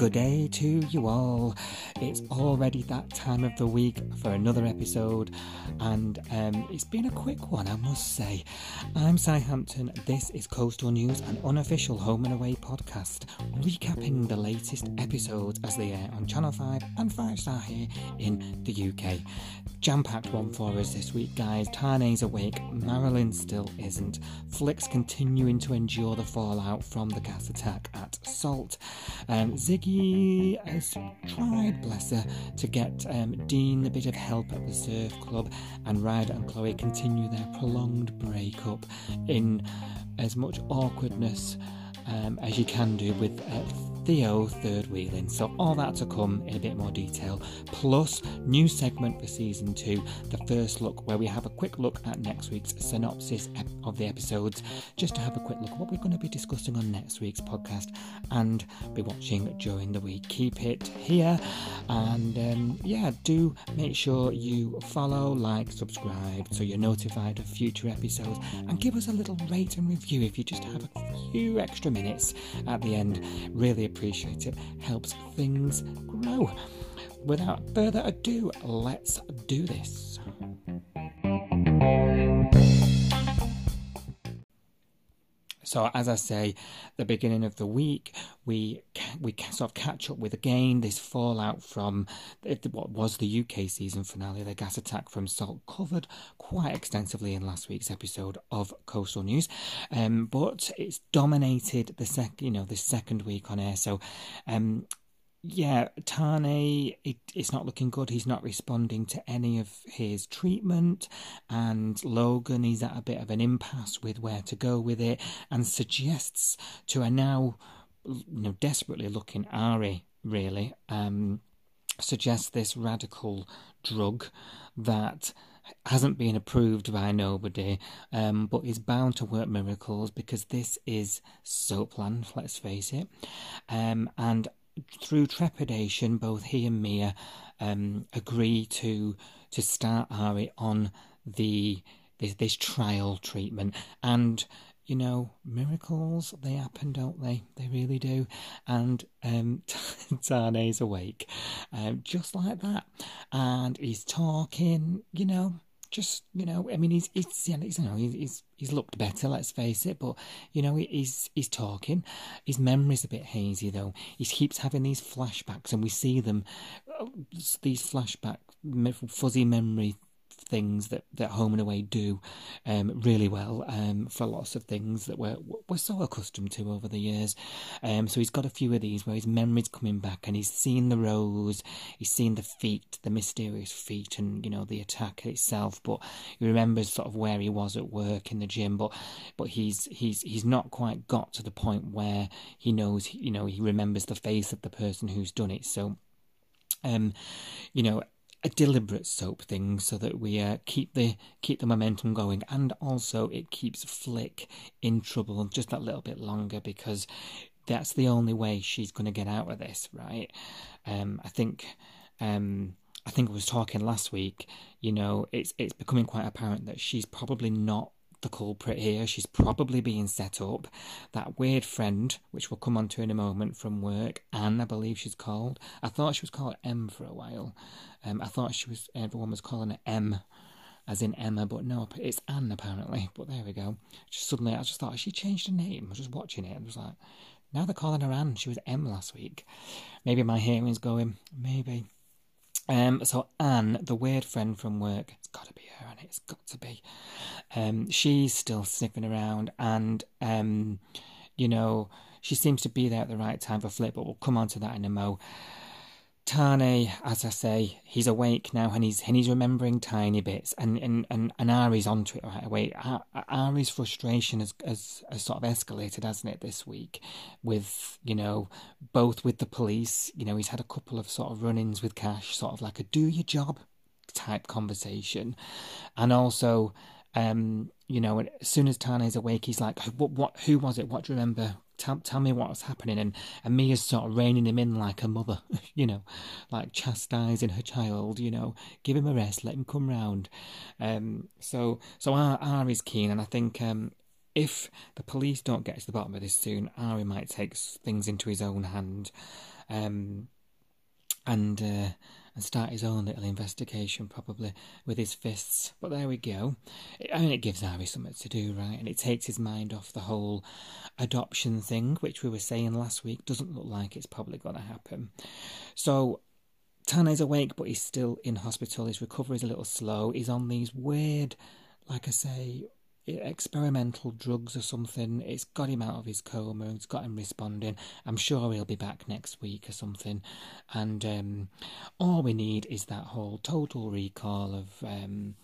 good day to you all. It's already that time of the week for another episode, and um, it's been a quick one, I must say. I'm Cy Hampton. This is Coastal News, an unofficial home and away podcast, recapping the latest episodes as they air on Channel 5 and 5 Star here in the UK. Jam packed one for us this week, guys. Tane's awake, Marilyn still isn't. Flick's continuing to endure the fallout from the gas attack at Salt. Um, Ziggy has tried bless her, to get um, Dean a bit of help at the surf club, and Ryder and Chloe continue their prolonged breakup in as much awkwardness um, as you can do with uh, Theo third wheeling. So, all that to come in a bit more detail. Plus, new segment for season two, the first look, where we have a quick look at next week's synopsis of the episodes, just to have a quick look at what we're going to be discussing on next week's podcast and be watching during the week. Keep it here, and um, yeah, do make sure you follow, like, subscribe so you're notified of future episodes, and give us a little rate and review if you just have a few extra minutes at the end. Really appreciate it, helps things grow. Without further ado, let's do this. So, as I say, the beginning of the week, we we sort of catch up with again this fallout from what was the UK season finale, the gas attack from Salt, covered quite extensively in last week's episode of Coastal News. Um, but it's dominated the sec, you know, the second week on air. So, um, yeah, Tane, it, it's not looking good. He's not responding to any of his treatment. And Logan, he's at a bit of an impasse with where to go with it and suggests to a now, you know, desperately looking Ari, really, um, suggests this radical drug that hasn't been approved by nobody, um, but is bound to work miracles because this is Soapland, let's face it. Um, and through trepidation, both he and Mia um, agree to to start Ari on the this, this trial treatment, and you know miracles they happen, don't they? They really do. And um, Tane's awake, um, just like that, and he's talking. You know, just you know, I mean, he's he's you know he's he's looked better. Let's face it, but you know, he's he's talking. His memory's a bit hazy though. He keeps having these flashbacks, and we see them uh, these flashback fuzzy memory things that, that Home and Away do um, really well um, for lots of things that we're, we're so accustomed to over the years. Um, so he's got a few of these where his memory's coming back and he's seen the rose, he's seen the feet, the mysterious feet, and you know the attack itself. But he remembers sort of where he was at work in the gym, but but he's he's he's not quite got to the point where he knows you know he remembers the face of the person who's done it. So um, you know, a deliberate soap thing so that we uh, keep the keep the momentum going and also it keeps Flick in trouble just that little bit longer because that's the only way she's going to get out of this right? Um, I think um, I think I was talking last week you know it's it's becoming quite apparent that she's probably not the culprit here. She's probably being set up. That weird friend, which we'll come on to in a moment from work, Anne, I believe she's called. I thought she was called M for a while. Um, I thought she was everyone was calling her M, as in Emma, but no, it's Anne apparently. But there we go. Just suddenly, I just thought she changed her name. I was just watching it and was like, now they're calling her Anne. She was M last week. Maybe my hearing's going. Maybe. Um, so Anne, the weird friend from work, it's got to be her, and it? has got to be. Um, she's still sniffing around, and um, you know, she seems to be there at the right time for Flick. But we'll come on to that in a mo. Tane, as I say, he's awake now and he's and he's remembering tiny bits and and, and, and Ari's onto it right away. Ari's frustration has, has, has sort of escalated, hasn't it, this week with, you know, both with the police, you know, he's had a couple of sort of run ins with Cash, sort of like a do your job type conversation. And also, um, you know, as soon as Tane's awake, he's like, what, what, who was it? What do you remember? tell, tell me what's happening. And, and Mia's sort of reining him in like a mother, you know, like chastising her child, you know, give him a rest, let him come round. Um, so, so R, R is keen, and I think, um, if the police don't get to the bottom of this soon, Ari might take things into his own hand, um, and uh, and start his own little investigation, probably with his fists. But there we go. I mean, it gives Ari something to do, right? And it takes his mind off the whole adoption thing, which we were saying last week. Doesn't look like it's probably going to happen. So Tane's awake, but he's still in hospital. His recovery is a little slow. He's on these weird, like I say, experimental drugs or something. It's got him out of his coma. It's got him responding. I'm sure he'll be back next week or something. And um, all we need is that whole total recall of, um,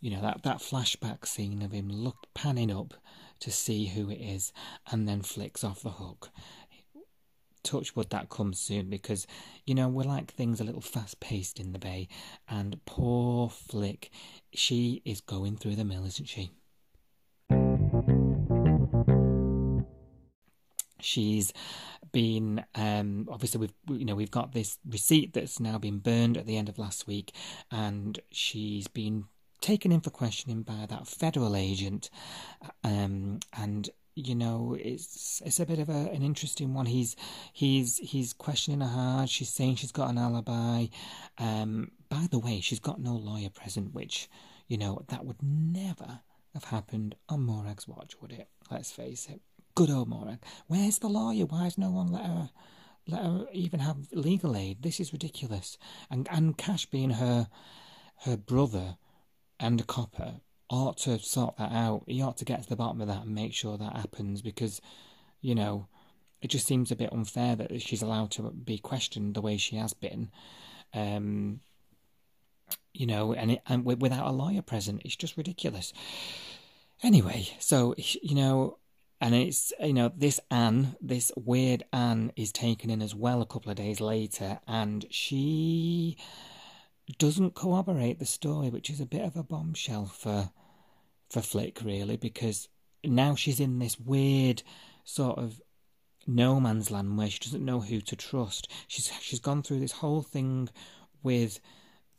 you know, that, that flashback scene of him look panning up to see who it is, and then Flick's off the hook. Touch wood that comes soon because, you know, we like things a little fast paced in the bay. And poor Flick, she is going through the mill, isn't she? She's been um, obviously we've you know we've got this receipt that's now been burned at the end of last week, and she's been taken in for questioning by that federal agent, um, and you know it's it's a bit of a, an interesting one. He's he's he's questioning her hard. She's saying she's got an alibi. Um, by the way, she's got no lawyer present, which you know that would never have happened on Morag's watch, would it? Let's face it. Good old Morag. Where's the lawyer? Why has no one let her let her even have legal aid? This is ridiculous. And and Cash being her her brother and a copper ought to sort that out. He ought to get to the bottom of that and make sure that happens because, you know, it just seems a bit unfair that she's allowed to be questioned the way she has been. Um, you know, and it, and without a lawyer present, it's just ridiculous. Anyway, so you know, and it's you know this Anne, this weird Anne, is taken in as well a couple of days later, and she doesn't corroborate the story, which is a bit of a bombshell for for Flick, really, because now she's in this weird sort of no man's land where she doesn't know who to trust. She's she's gone through this whole thing with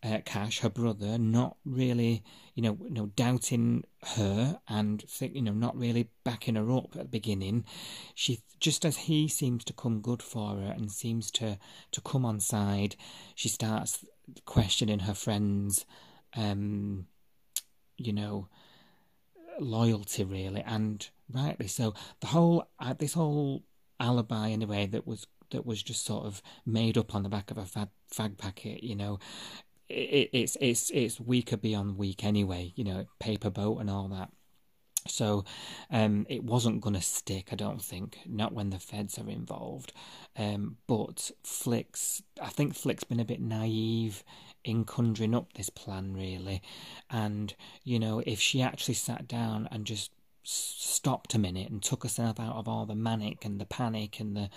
uh, Cash, her brother, not really, you know, you know, doubting her and think, you know, not really backing her up at the beginning. She just as he seems to come good for her and seems to to come on side, she starts questioning her friends, um, you know, loyalty really, and rightly so. The whole uh, this whole alibi in a way that was that was just sort of made up on the back of a fag, fag packet, you know, it, it's it's it's weaker beyond weak anyway. You know, paper boat and all that. So um, it wasn't going to stick, I don't think, not when the feds are involved. Um, but Flick's, I think Flick's been a bit naive in conjuring up this plan, really. And, you know, if she actually sat down and just stopped a minute and took herself out of all the manic and the panic and the,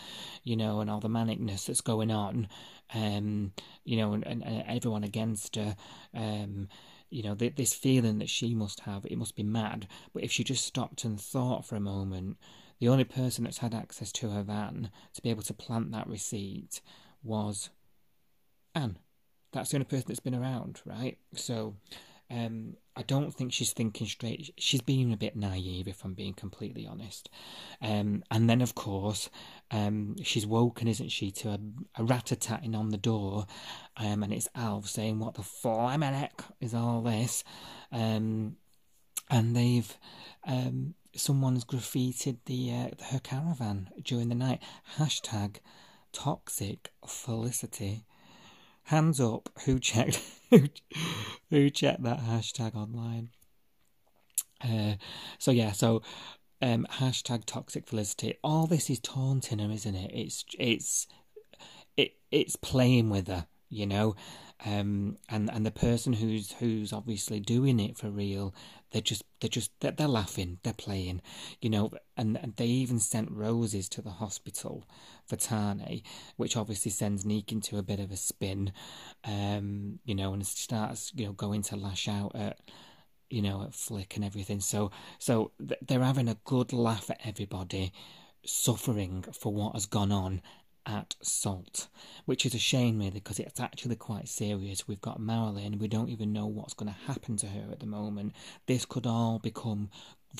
you know, and all the manicness that's going on, um, you know, and, and, everyone against her, um, you know, th- this feeling that she must have, it must be mad. But if she just stopped and thought for a moment, the only person that's had access to her van to be able to plant that receipt was Anne. That's the only person that's been around, right? So, um, I don't think she's thinking straight. She's being a bit naive, if I'm being completely honest. Um, and then, of course, um, she's woken, isn't she, to a, a rat a tatting on the door, um, and it's Alf saying, "What the flaminic is all this?" Um, and they've um, someone's graffitied the uh, her caravan during the night. Hashtag toxic felicity. Hands up, who checked who checked that hashtag online? Uh, so yeah, so um, hashtag toxic felicity. All this is taunting her, isn't it? It's it's it it's playing with her, you know. Um, and and the person who's who's obviously doing it for real they're just they're just they're, they're laughing they're playing you know and, and they even sent roses to the hospital for Tane which obviously sends Nik into a bit of a spin um you know and starts you know going to lash out at you know at Flick and everything. So so they're having a good laugh at everybody suffering for what has gone on at Salt, which is a shame really because it's actually quite serious. We've got Marilyn, we don't even know what's going to happen to her at the moment. This could all become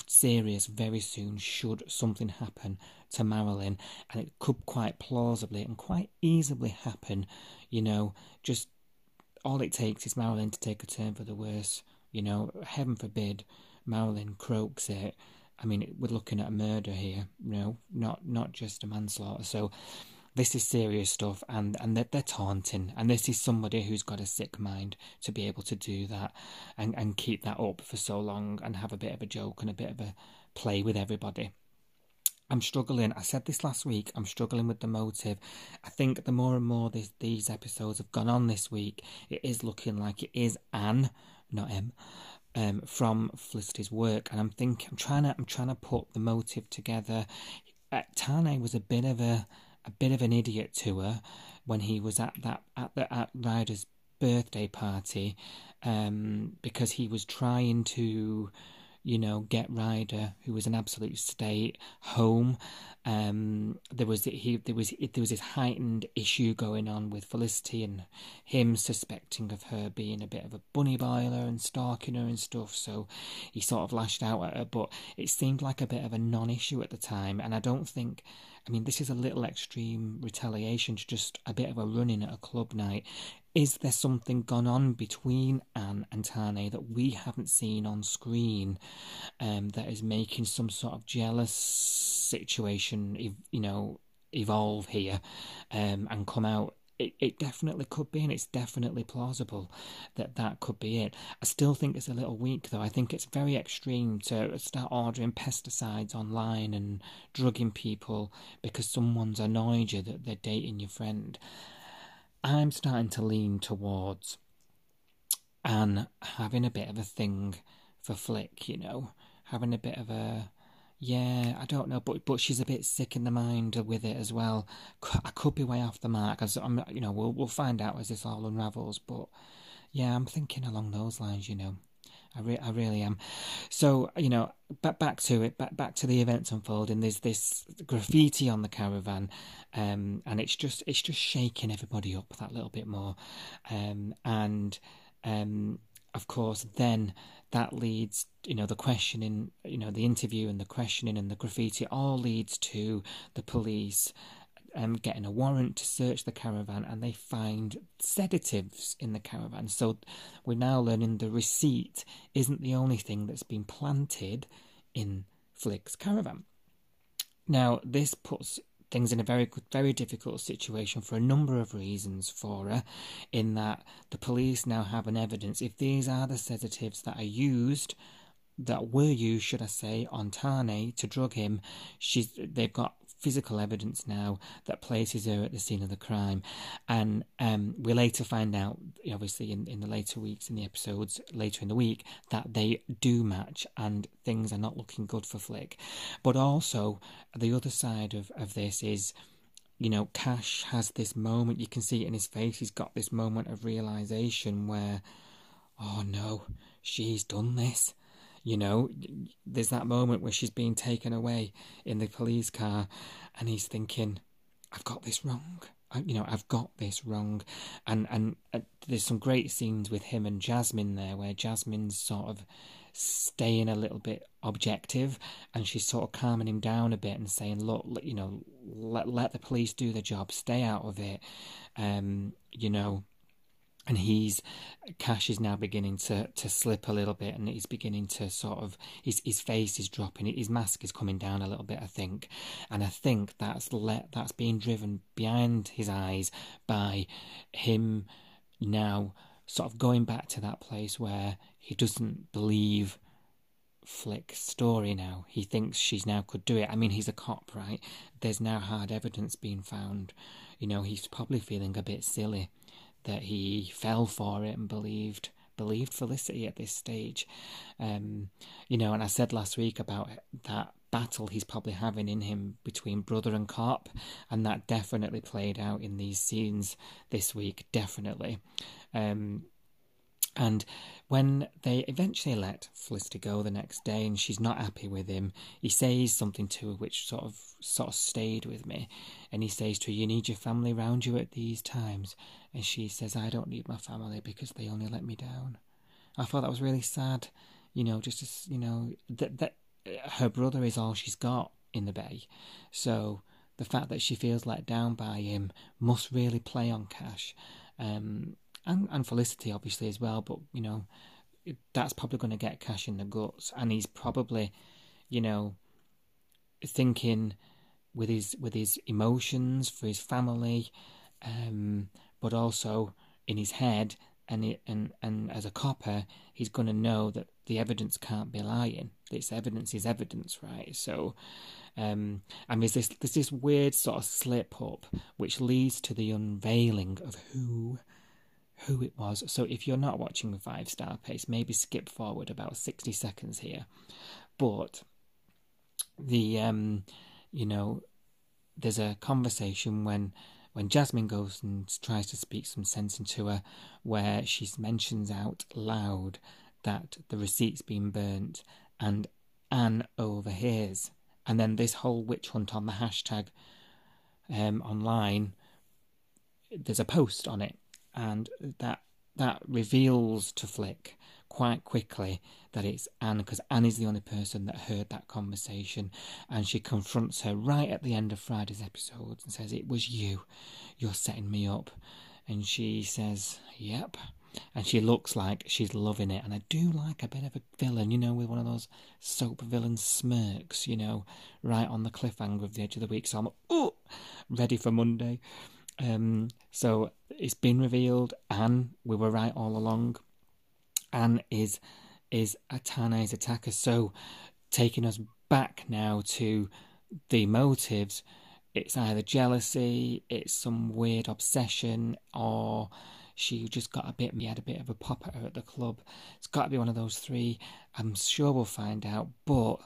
serious very soon should something happen to Marilyn, and it could quite plausibly and quite easily happen, you know, just all it takes is Marilyn to take a turn for the worse, you know, heaven forbid Marilyn croaks it. I mean, we're looking at a murder here, you know, not not just a manslaughter. So this is serious stuff, and and they're, they're taunting, and this is somebody who's got a sick mind to be able to do that, and and keep that up for so long, and have a bit of a joke and a bit of a play with everybody. I'm struggling. I said this last week. I'm struggling with the motive. I think the more and more this, these episodes have gone on this week, it is looking like it is Anne, not M, um, from Felicity's work. And I'm thinking, I'm trying to, I'm trying to put the motive together. Uh, Tane was a bit of a, a bit of an idiot to her when he was at that at the at Ryder's birthday party, um, because he was trying to you know, get Ryder, who was an absolute state, home. Um, there was he there was there was this heightened issue going on with Felicity and him suspecting of her being a bit of a bunny boiler and stalking her and stuff. So he sort of lashed out at her, but it seemed like a bit of a non-issue at the time, and I don't think. I mean, this is a little extreme retaliation to just a bit of a run in at a club night. Is there something gone on between Anne and Tane that we haven't seen on screen um, that is making some sort of jealous situation, you know, evolve here um, and come out? It, it definitely could be, Anne it's definitely plausible that that could be it. I still think it's a little weak, though. I think it's very extreme to start ordering pesticides online and drugging people because someone's annoyed you that they're dating your friend. I'm starting to lean towards and having a bit of a thing for Flick, you know, having a bit of a yeah, I don't know, but but she's a bit sick in the mind with it as well. I could be way off the mark, as I'm, you know, we'll we'll find out as this all unravels. But yeah, I'm thinking along those lines, you know. I, re- I really am. So you know, back back to it, back back to the events unfolding. There's this graffiti on the caravan, um, and it's just it's just shaking everybody up that little bit more, um, and um, of course then that leads you know the questioning you know the interview and the questioning and the graffiti all leads to the police um, getting a warrant to search the caravan and they find sedatives in the caravan. So we're now learning the receipt isn't the only thing that's been planted in Flick's caravan. Now, this puts things in a very very difficult situation for a number of reasons for her in that the police now have an evidence if these are the sedatives that are used that were used should I say on Tane to drug him she's they've got physical evidence now that places her at the scene of the crime. And um, we later find out, obviously, in, in the later weeks, in the episodes later in the week, that they do match and things are not looking good for Flick. But also, the other side of, of this is you know, Cash has this moment, you can see it in his face, he's got this moment of realization where, oh no, she's done this. You know, there's that moment where she's being taken away in the police car, and he's thinking, "I've got this wrong." I, you know, I've got this wrong, and and uh, there's some great scenes with him and Jasmine there, where Jasmine's sort of staying a little bit objective, and she's sort of calming him down a bit and saying, "Look, you know, let let the police do the job, stay out of it." Um, you know, and he's Cash is now beginning to to slip a little bit, and he's beginning to sort of his his face is dropping, his mask is coming down a little bit, I think, and I think that's let that's being driven behind his eyes by him now sort of going back to that place where he doesn't believe Flick's story now. He thinks she's now could do it. I mean, he's a cop, right? There's now hard evidence being found. You know, he's probably feeling a bit silly that he fell for it and believed believed Felicity at this stage. Um, you know, and I said last week about that battle he's probably having in him between brother and cop, and that definitely played out in these scenes this week. Definitely. Um, And when they eventually let Felicity go the next day and she's not happy with him, he says something to her which sort of sort of stayed with me. And he says to her, You need your family round you at these times. And she says, I don't need my family because they only let me down. I thought that was really sad, you know, just as, you know, that, that her brother is all she's got in the bay. So the fact that she feels let down by him must really play on Cash. Um, and, and Felicity obviously as well. But you know, that's probably going to get Cash in the guts, and he's probably, you know, thinking with his with his emotions for his family, um, but also in his head. And, it, and and as a copper, he's going to know that the evidence can't be lying. This evidence is evidence, right? So, um, and there's this there's this weird sort of slip up which leads to the unveiling of who who it was. So if you're not watching Five Star Pace, maybe skip forward about 60 seconds here. But the um you know there's a conversation when when Jasmine goes and tries to speak some sense into her where she mentions out loud that the receipt's been burnt and Anne overhears and then this whole witch hunt on the hashtag um, online there's a post on it and that that reveals to Flick quite quickly that it's Anne because Anne is the only person that heard that conversation and she confronts her right at the end of Friday's episode and says it was you. You're setting me up. And she says yep. And she looks like she's loving it and I do like a bit of a villain you know with one of those soap villain smirks you know right on the cliffhanger of the edge of the week. So I'm oh ready for Monday um, so it's been revealed. Anne, we were right all along. Anne is is Atane's attacker. So taking us back now to the motives, it's either jealousy, it's some weird obsession, or she just got a bit, he had a bit of a pop at her at the club. It's got to be one of those three. I'm sure we'll find out, but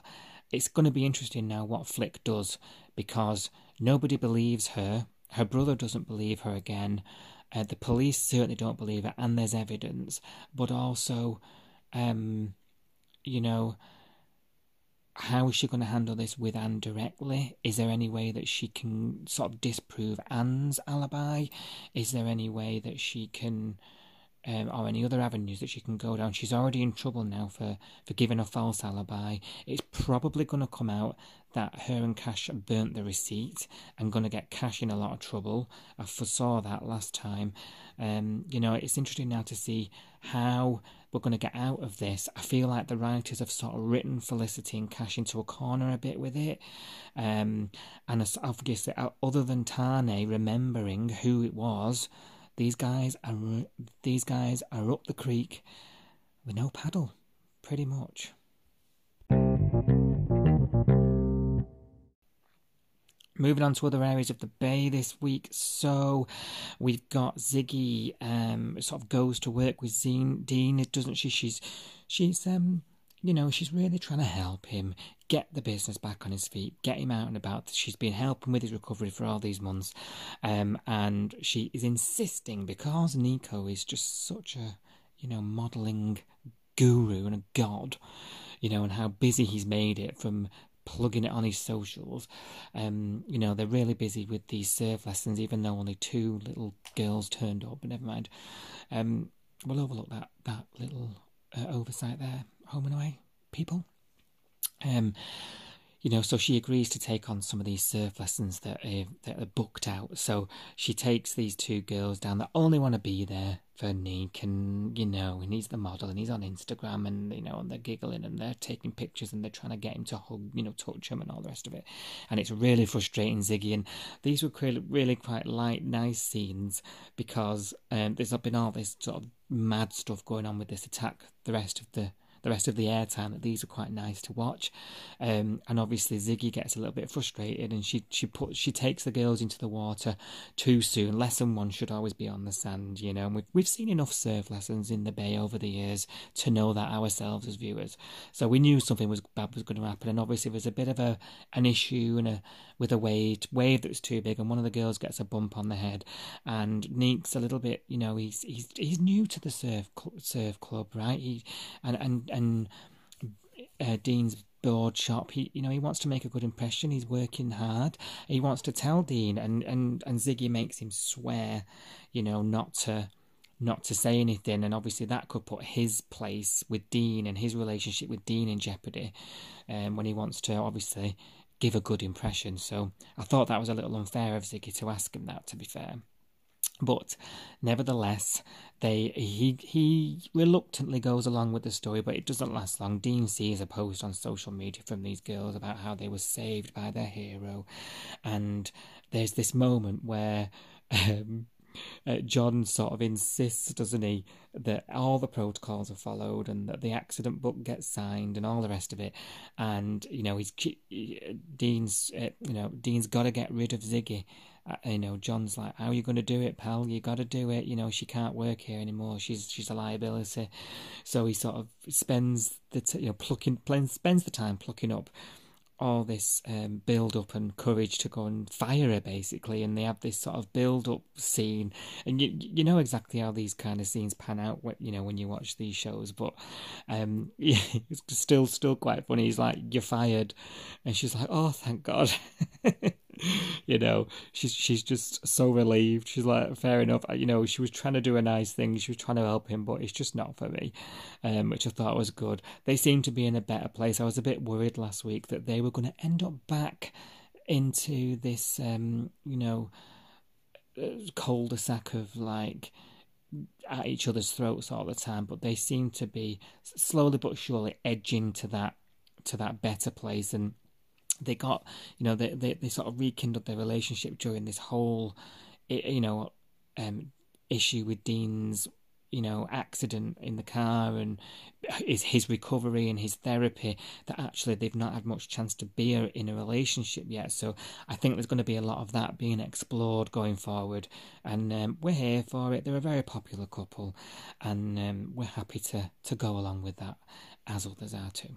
it's going to be interesting now what Flick does because nobody believes her. Her brother doesn't believe her again. Uh, the police certainly don't believe her, and there's evidence. But also, um, you know, how is she going to handle this with Anne directly? Is there any way that she can sort of disprove Anne's alibi? Is there any way that she can um, or any other avenues that she can go down. She's already in trouble now for, for giving a false alibi. It's probably going to come out that her and Cash burnt the receipt and going to get Cash in a lot of trouble. I foresaw that last time. Um, you know, it's interesting now to see how we're going to get out of this. I feel like the writers have sort of written Felicity and Cash into a corner a bit with it. Um, and obviously, other than Tane remembering who it was, these guys are these guys are up the creek with no paddle, pretty much. Moving on to other areas of the bay this week. So we've got Ziggy um, sort of goes to work with Zine, Dean, doesn't she? She's she's um you know, she's really trying to help him get the business back on his feet, get him out and about. She's been helping with his recovery for all these months. Um, and she is insisting because Nikau is just such a, you know, modelling guru and a god, you know, and how busy he's made it from plugging it on his socials. Um, you know, they're really busy with these surf lessons, even though only two little girls turned up, but never mind. Um, we'll overlook that, that little uh, oversight there home and away people. Um, you know, so she agrees to take on some of these surf lessons that are, that are booked out. So she takes these two girls down that only want to be there for Nick, and you know, and he's the model, and he's on Instagram, and you know, and they're giggling, and they're taking pictures, and they're trying to get him to hug, you know, touch him, and all the rest of it. And it's really frustrating, Ziggy. And these were really quite light, nice scenes because um, there's been all this sort of mad stuff going on with this attack. The rest of the the rest of the airtime that these are quite nice to watch. Um, and obviously Ziggy gets a little bit frustrated and she she put she takes the girls into the water too soon. Lesson one should always be on the sand, you know. And we've we've seen enough surf lessons in the bay over the years to know that ourselves as viewers. So we knew something was bad was going to happen, and obviously there's a bit of a an issue and a with a wave, wave that's too big, and one of the girls gets a bump on the head, and Nik's a little bit, you know, he's he's he's new to the surf surf club, right? He and and and uh, Dean's board shop. He, you know, he wants to make a good impression. He's working hard. He wants to tell Dean, and and and Ziggy makes him swear, you know, not to not to say anything, and obviously that could put his place with Dean and his relationship with Dean in jeopardy, um, when he wants to obviously give a good impression. So I thought that was a little unfair of Ziggy to ask him that. To be fair. But nevertheless, they he he reluctantly goes along with the story, but it doesn't last long. Dean sees a post on social media from these girls about how they were saved by their hero, and there's this moment where um, uh, John sort of insists, doesn't he, that all the protocols are followed and that the accident book gets signed and all the rest of it. And you know, he's Dean's, uh, you know, Dean's got to get rid of Ziggy. Uh, you know, John's like, "How are you going to do it, pal? You got to do it. You know, she can't work here anymore. She's she's a liability." So he sort of spends the t- you know plucking spends the time plucking up all this um, build up and courage to go and fire her basically and they have this sort of build up scene. And you you know exactly how these kind of scenes pan out when you know when you watch these shows but um yeah, it's still still quite funny. He's like you're fired. And she's like oh thank god you know, she's she's just so relieved. She's like, fair enough. You know, she was trying to do a nice thing. She was trying to help him, but it's just not for me, um, which I thought was good. They seem to be in a better place. I was a bit worried last week that they were going to end up back into this, um, you know, uh, cul-de-sac of like at each other's throats all the time. But they seem to be slowly but surely edging to that to that better place and they got you know they, they, they sort of rekindled their relationship during this whole you know um, issue with Dean's you know accident in the car and his his recovery and his therapy that actually they've not had much chance to be in a relationship yet. So I think there's going to be a lot of that being explored going forward. And um, we're here for it. They're a very popular couple and um, we're happy to to go along with that as others are too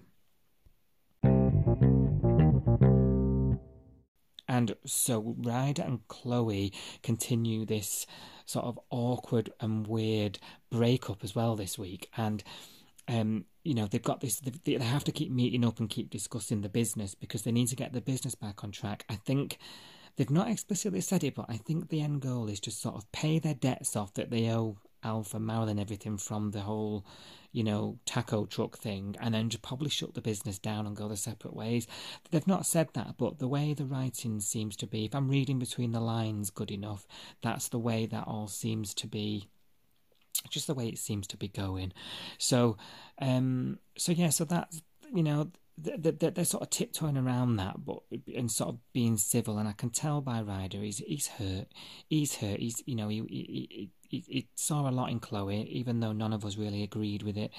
And so Ryder and Chloe continue this sort of awkward and weird breakup as well this week. And, um, you know, they've got this, they, they have to keep meeting up and keep discussing the business because they need to get the business back on track. I think they've not explicitly said it, but I think the end goal is to sort of pay their debts off that they owe Alf and Marilyn everything from the whole you know, taco truck thing and then just probably shut the business down and go their separate ways. They've not said that, but the way the writing seems to be, if I'm reading between the lines good enough, that's the way that all seems to be just the way it seems to be going. So, um, so yeah, so that's you know they're, they're sort of tiptoeing around that, but and sort of being civil. And I can tell by Ryder, he's he's hurt. He's hurt. He's you know he he, he, he saw a lot in Chloe, even though none of us really agreed with it,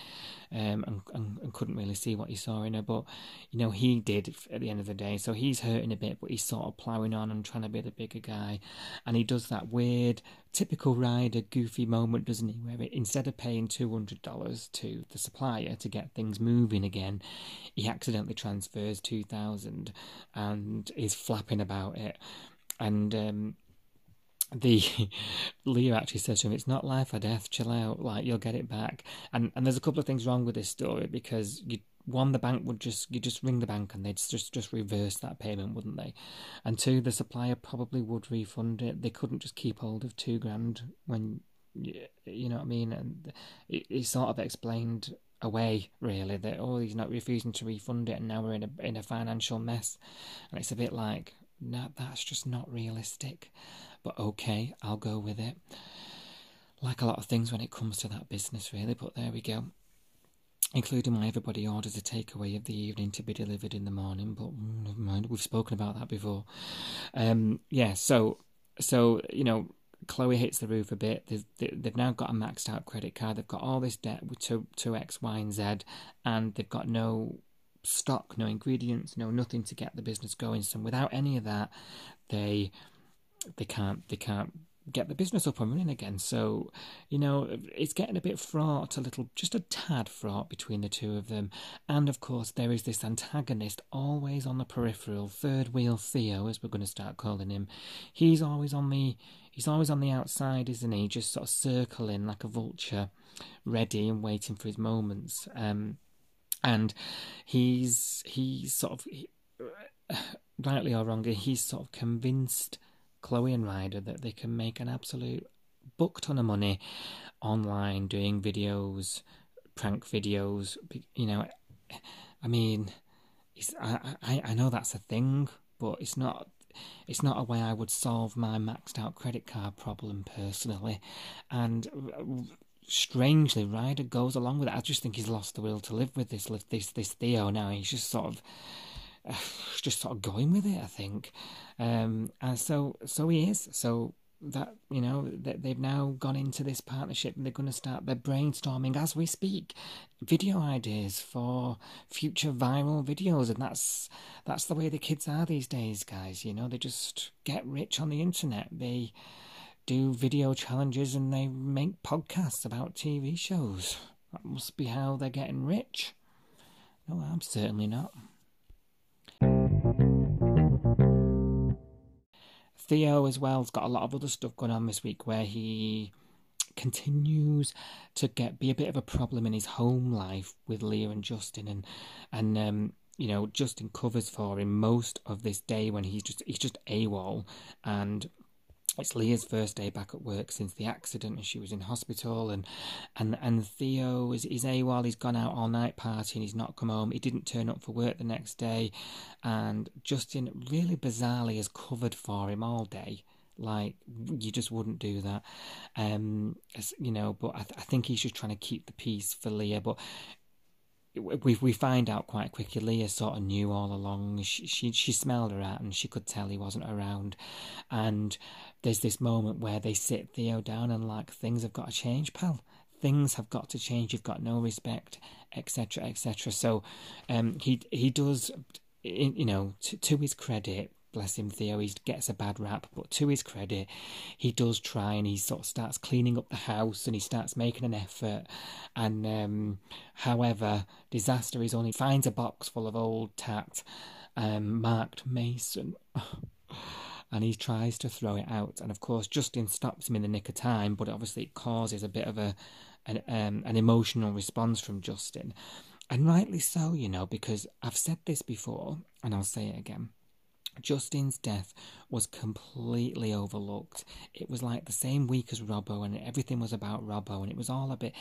um, and, and, and couldn't really see what he saw in her. But you know, he did at the end of the day. So he's hurting a bit, but he's sort of ploughing on and trying to be the bigger guy. And he does that weird, typical Ryder goofy moment, doesn't he? Where it, instead of paying two hundred dollars to the supplier to get things moving again, he accidentally transfers two thousand and is flapping about it. And um, the Theo actually says to him, "It's not life or death. Chill out. Like you'll get it back." And and there's a couple of things wrong with this story because you one the bank would just you just ring the bank and they'd just just reverse that payment, wouldn't they? And two, the supplier probably would refund it. They couldn't just keep hold of two grand when you know what I mean. And it, it sort of explained away really that oh he's not refusing to refund it and now we're in a in a financial mess and it's a bit like no that's just not realistic but okay, I'll go with it. Like a lot of things when it comes to that business, really, but there we go. Including my everybody orders a takeaway of the evening to be delivered in the morning, but never mind, we've spoken about that before. Um, yeah, so so you know, Chloe hits the roof a bit. They've, they've now got a maxed out credit card. They've got all this debt to to X, Y, and Z, and they've got no stock, no ingredients, no nothing to get the business going. So without any of that, they they can't they can't get the business up and running again. So, you know, it's getting a bit fraught, a little, just a tad fraught between the two of them. And of course, there is this antagonist always on the peripheral, third wheel Theo, as we're going to start calling him. He's always on the, he's always on the outside, isn't he? Just sort of circling like a vulture, ready and waiting for his moments. Um, and he's he's sort of he, rightly or wrongly, he's sort of convinced Chloe and Ryder that they can make an absolute book ton of money online doing videos, prank videos. You know, I mean, I, I I know that's a thing, but it's not. It's not a way I would solve my maxed out credit card problem personally, and strangely, Ryder goes along with it. I just think he's lost the will to live with this this this Theo now. He's just sort of just sort of going with it. I think, um, and so so he is. So that you know that they've now gone into this partnership and they're going to start their brainstorming as we speak video ideas for future viral videos. And that's that's the way the kids are these days guys. You know they just get rich on the internet. They do video challenges and they make podcasts about TV shows. That must be how they're getting rich. No I'm certainly not Theo as well has got a lot of other stuff going on this week where he continues to get be a bit of a problem in his home life with Leah and Justin and and um, you know Justin covers for him most of this day when he's just he's just AWOL and it's Leah's first day back at work since the accident, and she was in hospital. And and and Theo is is AWOL. He's gone out all night partying. He's not come home. He didn't turn up for work the next day, and Justin really bizarrely has covered for him all day. Like you just wouldn't do that, um, you know. But I, th- I think he's just trying to keep the peace for Leah. But we we find out quite quickly. Leah sort of knew all along. She she, she smelled her out, and she could tell he wasn't around. And there's this moment where they sit Theo down and like things have got to change, pal. Things have got to change. You've got no respect, etc., etc. So, um, he he does, you know, to, to his credit, bless him, Theo, he gets a bad rap, but to his credit, he does try and he sort of starts cleaning up the house and he starts making an effort. And um, however, disaster is only finds a box full of old tat um, marked Mason. and he tries to throw it out. And of course, Justin stops him in the nick of time, but obviously it causes a bit of a an, um, an emotional response from Justin. And rightly so, you know, because I've said this before and I'll say it again. Justin's death was completely overlooked. It was like the same week as Robbo, and everything was about Robbo, and it was all a bit.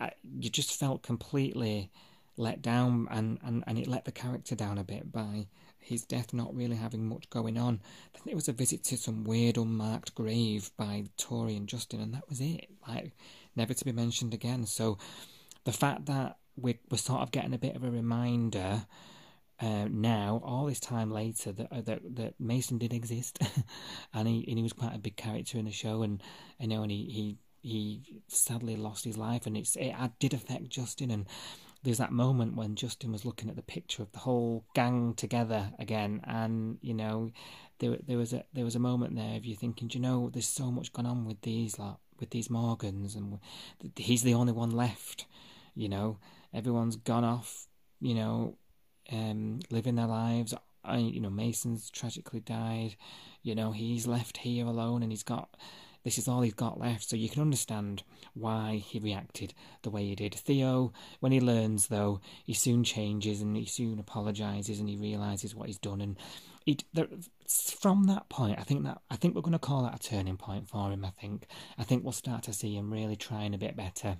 Uh, you just felt completely let down, and, and, and it let the character down a bit by his death not really having much going on. Then it was a visit to some weird unmarked grave by Tori and Justin, and that was it. Like, never to be mentioned again. So, the fact that we're, we're sort of getting a bit of a reminder uh, now, all this time later, that uh, that, that Mason did exist, and he and he was quite a big character in the show, and you know, and he he he sadly lost his life, and it's it did affect Justin, and there's that moment when Justin was looking at the picture of the whole gang together again, and you know, there there was a there was a moment there of you thinking, Do you know, there's so much gone on with these like with these Morgans, and he's the only one left. You know, everyone's gone off. You know, um, living their lives. I, you know, Mason's tragically died. You know, he's left here alone, and he's got this is all he's got left, so you can understand why he reacted the way he did. Theo, when he learns, though, he soon changes and he soon apologises and he realises what he's done. And there, from that point, I think that I think we're going to call that a turning point for him. I think I think we'll start to see him really trying a bit better.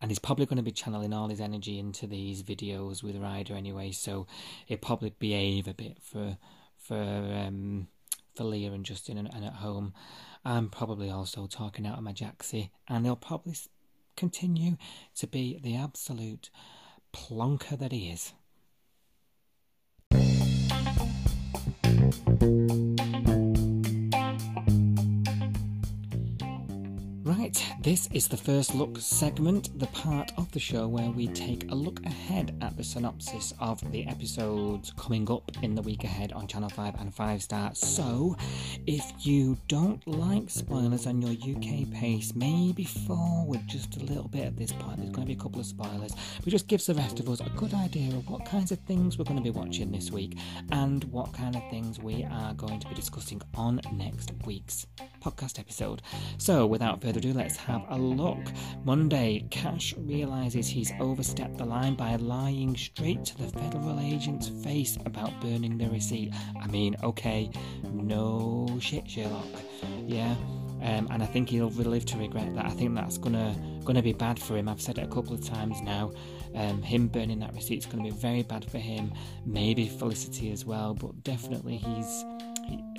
And he's probably going to be channeling all his energy into these videos with Ryder anyway, so he'll probably behave a bit for for um, for Leah and Justin and, and at home. I'm probably also talking out of my jacksie, and he'll probably continue to be the absolute plonker that he is. Right, This is the first look segment, the part of the show where we take a look ahead at the synopsis of the episodes coming up in the week ahead on Channel 5 and 5 Star. So, if you don't like spoilers on your UK pace, maybe forward just a little bit at this point. There's going to be a couple of spoilers, but just gives the rest of us a good idea of what kinds of things we're going to be watching this week and what kind of things we are going to be discussing on next week's podcast episode. So, without further ado, let's have a look. Monday, Cash realizes he's overstepped the line by lying straight to the federal agent's face about burning the receipt. I mean, okay, no shit, Sherlock. Yeah. Um, and I think he'll live to regret that. I think that's gonna gonna be bad for him. I've said it a couple of times now. Um, him burning that receipt is to be very bad for him. Maybe Felicity as well, but definitely he's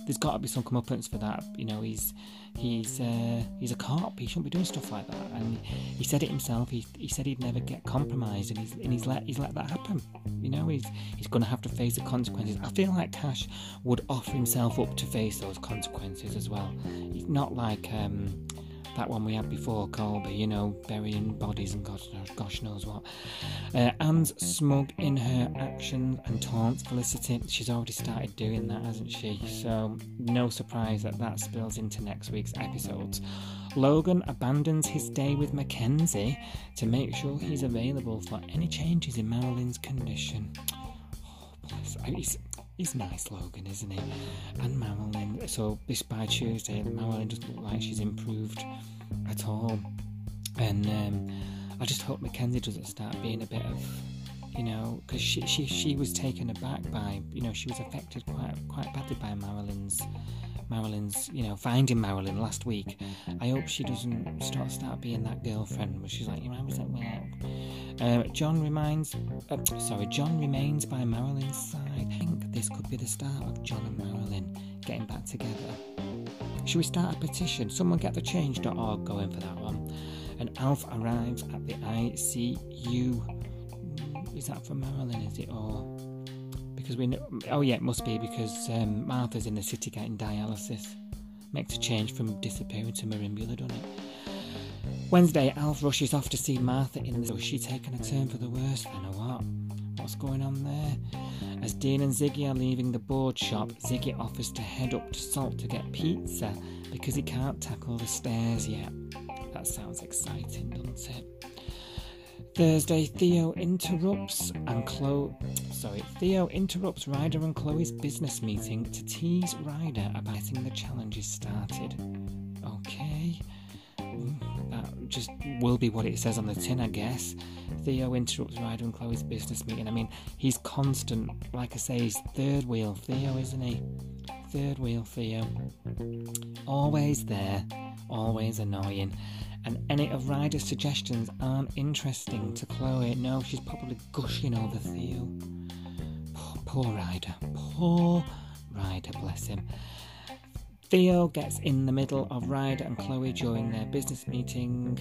there's got to be some comeuppance for that. You know, he's he's uh, he's a cop. He shouldn't be doing stuff like that. And he said it himself. He, he said he'd never get compromised, and he's and he's let he's let that happen. You know, he's he's going to have to face the consequences. I feel like Cash would offer himself up to face those consequences as well. He's not like. Um, that one we had before, Colby, you know, burying bodies and gosh knows, what. Uh, Anne's smug in her actions and taunts Felicity. She's already started doing that, hasn't she? So, no surprise that that spills into next week's episodes. Logan abandons his day with Mackenzie to make sure he's available for any changes in Marilyn's condition. Oh, bless. He's, he's nice, Logan, isn't he? And Marilyn. So this by Tuesday, Marilyn doesn't look like she's improved at all. And um, I just hope Mackenzie doesn't start being a bit of, you know, because she, she she was taken aback by, you know, she was affected quite quite badly by Marilyn's Marilyn's, you know, finding Marilyn last week. I hope she doesn't start start being that girlfriend where she's like, you know, was that uh, John reminds, uh, sorry, John remains by Marilyn's side. This could be the start of John and Marilyn getting back together. Should we start a petition? Someone get the change.org going for that one. And Alf arrives at the ICU. Is that for Marilyn? Is it or? because we know, oh yeah, it must be because um, Martha's in the city getting dialysis. Makes a change from disappearing to Merimbula, doesn't it? Wednesday, Alf rushes off to see Martha in the. Is she taking a turn for the worse? I know what. What's going on there? As Dean and Ziggy are leaving the board shop, Ziggy offers to head up to Salt to get pizza because he can't tackle the stairs yet. That sounds exciting, doesn't it? Thursday, Theo interrupts and Chloe. Sorry, Theo interrupts Ryder and Chloe's business meeting to tease Ryder about getting the challenges started. Okay, that just will be what it says on the tin, I guess. Theo interrupts Ryder and Chloe's business meeting. I mean, he's constant. Like I say, he's third wheel Theo, isn't he? Third wheel Theo. Always there, always annoying and any of Ryder's suggestions aren't interesting to Chloe. No, she's probably gushing over Theo. Poor, poor Ryder. Poor Ryder, bless him. Theo gets in the middle of Ryder and Chloe during their business meeting,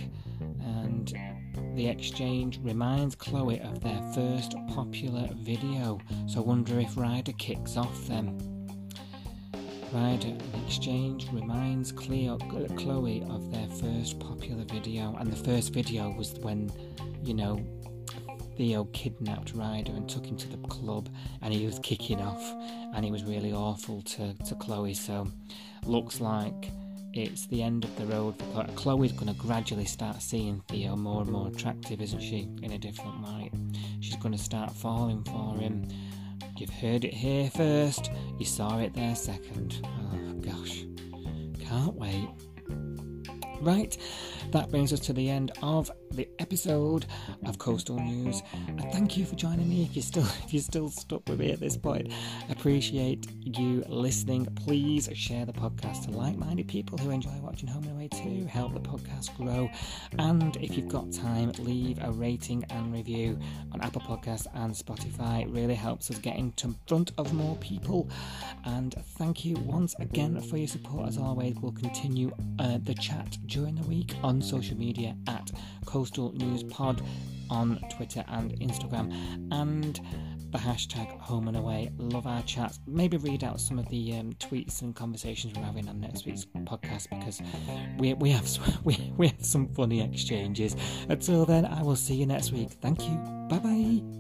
and the exchange reminds Chloe of their first popular video. So, I wonder if Ryder kicks off them. Ryder in exchange reminds Cleo, Chloe of their first popular video, and the first video was when, you know, Theo kidnapped Ryder and took him to the club, and he was kicking off, and he was really awful to, to Chloe. So, looks like it's the end of the road for Chloe. Chloe's going to gradually start seeing Theo more and more attractive, isn't she? In a different light, she's going to start falling for him You've heard it here first, you saw it there second. Oh gosh, can't wait. Right, that brings us to the end of the episode of Coastal News. And thank you for joining me. If you're still if you're still stuck with me at this point, appreciate you listening. Please share the podcast to like-minded people who enjoy watching Home and Away too. Help the podcast grow. And if you've got time, leave a rating and review on Apple Podcasts and Spotify. It really helps us get into front of more people. And thank you once again for your support. As always, we'll continue uh, the chat during the week on social media at Coastal News Pod on Twitter and Instagram. And the hashtag home and away. Love our chats. Maybe read out some of the um, tweets and conversations we're having on next week's podcast because we, we have we, we have some funny exchanges. Until then, I will see you next week. Thank you. Bye bye.